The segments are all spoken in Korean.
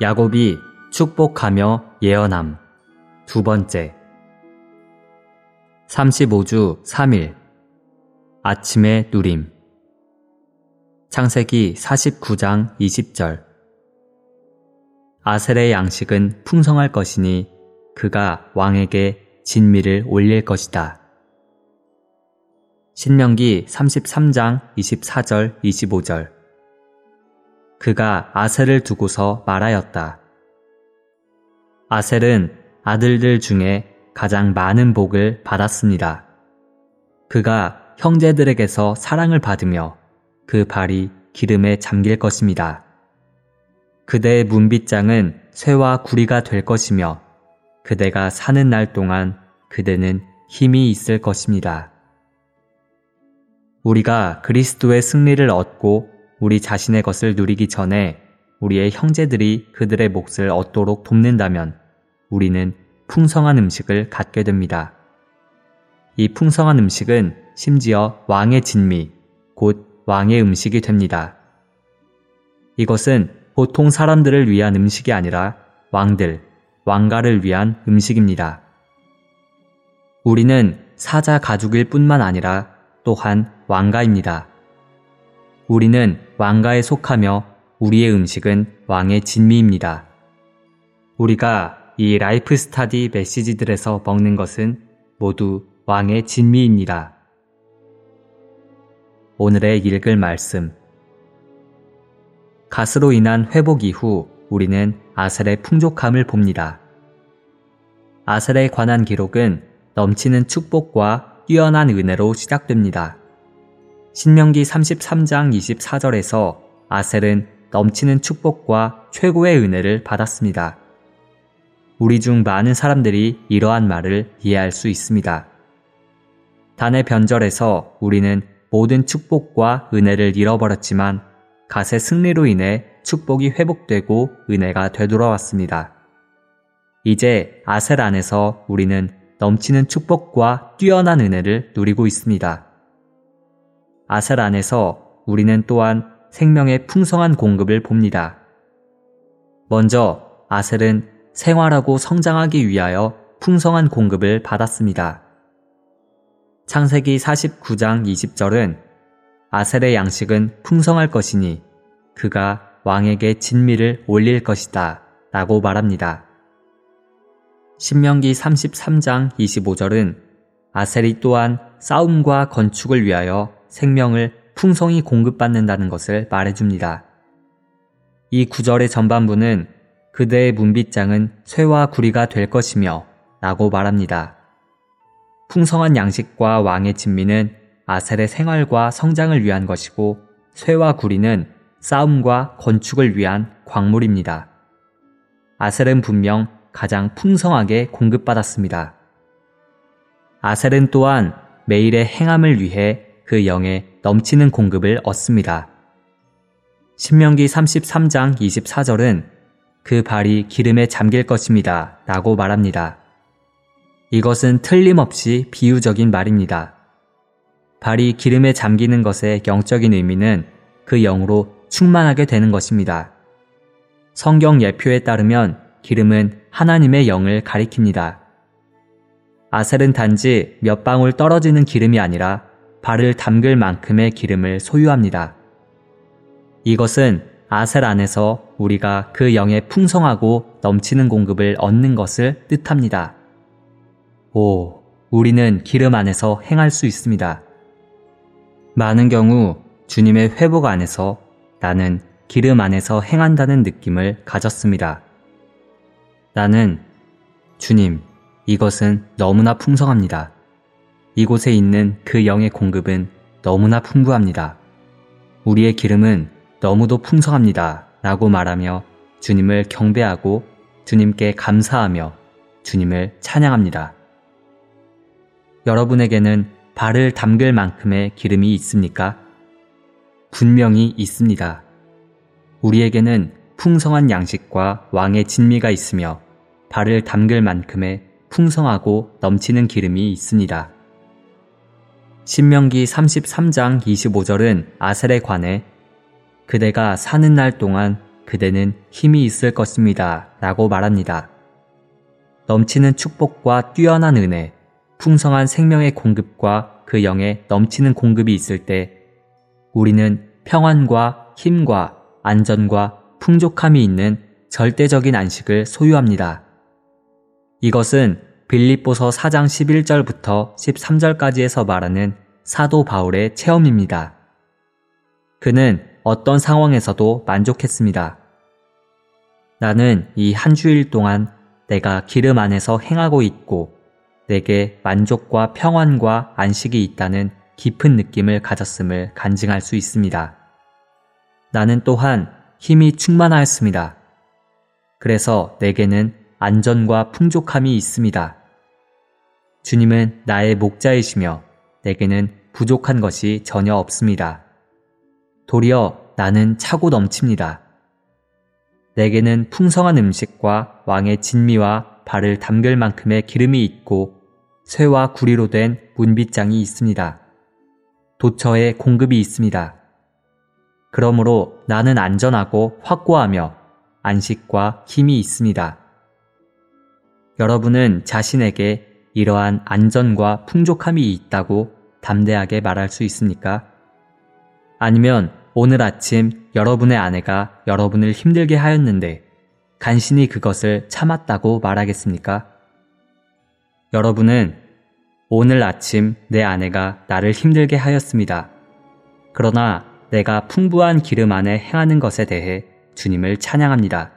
야곱이 축복하며 예언함. 두 번째. 35주 3일. 아침의 누림. 창세기 49장 20절. 아셀의 양식은 풍성할 것이니 그가 왕에게 진미를 올릴 것이다. 신명기 33장 24절 25절. 그가 아셀을 두고서 말하였다. 아셀은 아들들 중에 가장 많은 복을 받았습니다. 그가 형제들에게서 사랑을 받으며 그 발이 기름에 잠길 것입니다. 그대의 문빗장은 쇠와 구리가 될 것이며 그대가 사는 날 동안 그대는 힘이 있을 것입니다. 우리가 그리스도의 승리를 얻고 우리 자신의 것을 누리기 전에 우리의 형제들이 그들의 몫을 얻도록 돕는다면 우리는 풍성한 음식을 갖게 됩니다. 이 풍성한 음식은 심지어 왕의 진미, 곧 왕의 음식이 됩니다. 이것은 보통 사람들을 위한 음식이 아니라 왕들, 왕가를 위한 음식입니다. 우리는 사자 가족일 뿐만 아니라 또한 왕가입니다. 우리는 왕가에 속하며 우리의 음식은 왕의 진미입니다. 우리가 이 Life Study 메시지들에서 먹는 것은 모두 왕의 진미입니다. 오늘의 읽을 말씀. 갓으로 인한 회복 이후 우리는 아셀의 풍족함을 봅니다. 아셀에 관한 기록은 넘치는 축복과 뛰어난 은혜로 시작됩니다. 신명기 33장 24절에서 아셀은 넘치는 축복과 최고의 은혜를 받았습니다. 우리 중 많은 사람들이 이러한 말을 이해할 수 있습니다. 단의 변절에서 우리는 모든 축복과 은혜를 잃어버렸지만 갓의 승리로 인해 축복이 회복되고 은혜가 되돌아왔습니다. 이제 아셀 안에서 우리는 넘치는 축복과 뛰어난 은혜를 누리고 있습니다. 아셀 안에서 우리는 또한 생명의 풍성한 공급을 봅니다. 먼저 아셀은 생활하고 성장하기 위하여 풍성한 공급을 받았습니다. 창세기 49장 20절은 아셀의 양식은 풍성할 것이니 그가 왕에게 진미를 올릴 것이다 라고 말합니다. 신명기 33장 25절은 아셀이 또한 싸움과 건축을 위하여 생명을 풍성히 공급받는다는 것을 말해줍니다. 이 구절의 전반부는 그대의 문빗장은 쇠와 구리가 될 것이며 라고 말합니다. 풍성한 양식과 왕의 진미는 아셀의 생활과 성장을 위한 것이고 쇠와 구리는 싸움과 건축을 위한 광물입니다. 아셀은 분명 가장 풍성하게 공급받았습니다. 아셀은 또한 매일의 행함을 위해 그 영에 넘치는 공급을 얻습니다. 신명기 33장 24절은 그 발이 기름에 잠길 것입니다. 라고 말합니다. 이것은 틀림없이 비유적인 말입니다. 발이 기름에 잠기는 것의 영적인 의미는 그 영으로 충만하게 되는 것입니다. 성경 예표에 따르면 기름은 하나님의 영을 가리킵니다. 아셀은 단지 몇 방울 떨어지는 기름이 아니라 발을 담글 만큼의 기름을 소유합니다. 이것은 아셀 안에서 우리가 그 영의 풍성하고 넘치는 공급을 얻는 것을 뜻합니다. 오, 우리는 기름 안에서 행할 수 있습니다. 많은 경우 주님의 회복 안에서 나는 기름 안에서 행한다는 느낌을 가졌습니다. 나는 주님, 이것은 너무나 풍성합니다. 이곳에 있는 그 영의 공급은 너무나 풍부합니다. 우리의 기름은 너무도 풍성합니다. 라고 말하며 주님을 경배하고 주님께 감사하며 주님을 찬양합니다. 여러분에게는 발을 담글 만큼의 기름이 있습니까? 분명히 있습니다. 우리에게는 풍성한 양식과 왕의 진미가 있으며 발을 담글 만큼의 풍성하고 넘치는 기름이 있습니다. 신명기 33장 25절은 아셀에 관해 그대가 사는 날 동안 그대는 힘이 있을 것입니다. 라고 말합니다. 넘치는 축복과 뛰어난 은혜, 풍성한 생명의 공급과 그 영의 넘치는 공급이 있을 때 우리는 평안과 힘과 안전과 풍족함이 있는 절대적인 안식을 소유합니다. 이것은 빌립보서 4장 11절부터 13절까지에서 말하는 사도 바울의 체험입니다. 그는 어떤 상황에서도 만족했습니다. 나는 이 한 주일 동안 내가 기름 안에서 행하고 있고 내게 만족과 평안과 안식이 있다는 깊은 느낌을 가졌음을 간증할 수 있습니다. 나는 또한 힘이 충만하였습니다. 그래서 내게는 안전과 풍족함이 있습니다. 주님은 나의 목자이시며 내게는 부족한 것이 전혀 없습니다. 도리어 나는 차고 넘칩니다. 내게는 풍성한 음식과 왕의 진미와 발을 담글 만큼의 기름이 있고 쇠와 구리로 된 문빗장이 있습니다. 도처에 공급이 있습니다. 그러므로 나는 안전하고 확고하며 안식과 힘이 있습니다. 여러분은 자신에게 이러한 안전과 풍족함이 있다고 담대하게 말할 수 있습니까? 아니면 오늘 아침 여러분의 아내가 여러분을 힘들게 하였는데 간신히 그것을 참았다고 말하겠습니까? 여러분은 오늘 아침 내 아내가 나를 힘들게 하였습니다. 그러나 내가 풍부한 기름 안에 행하는 것에 대해 주님을 찬양합니다.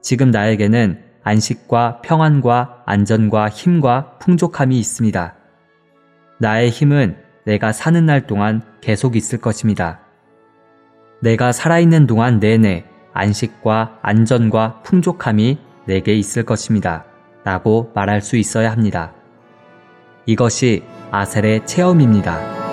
지금 나에게는 안식과 평안과 안전과 힘과 풍족함이 있습니다. 나의 힘은 내가 사는 날 동안 계속 있을 것입니다. 내가 살아있는 동안 내내 안식과 안전과 풍족함이 내게 있을 것입니다. 라고 말할 수 있어야 합니다. 이것이 아셀의 체험입니다.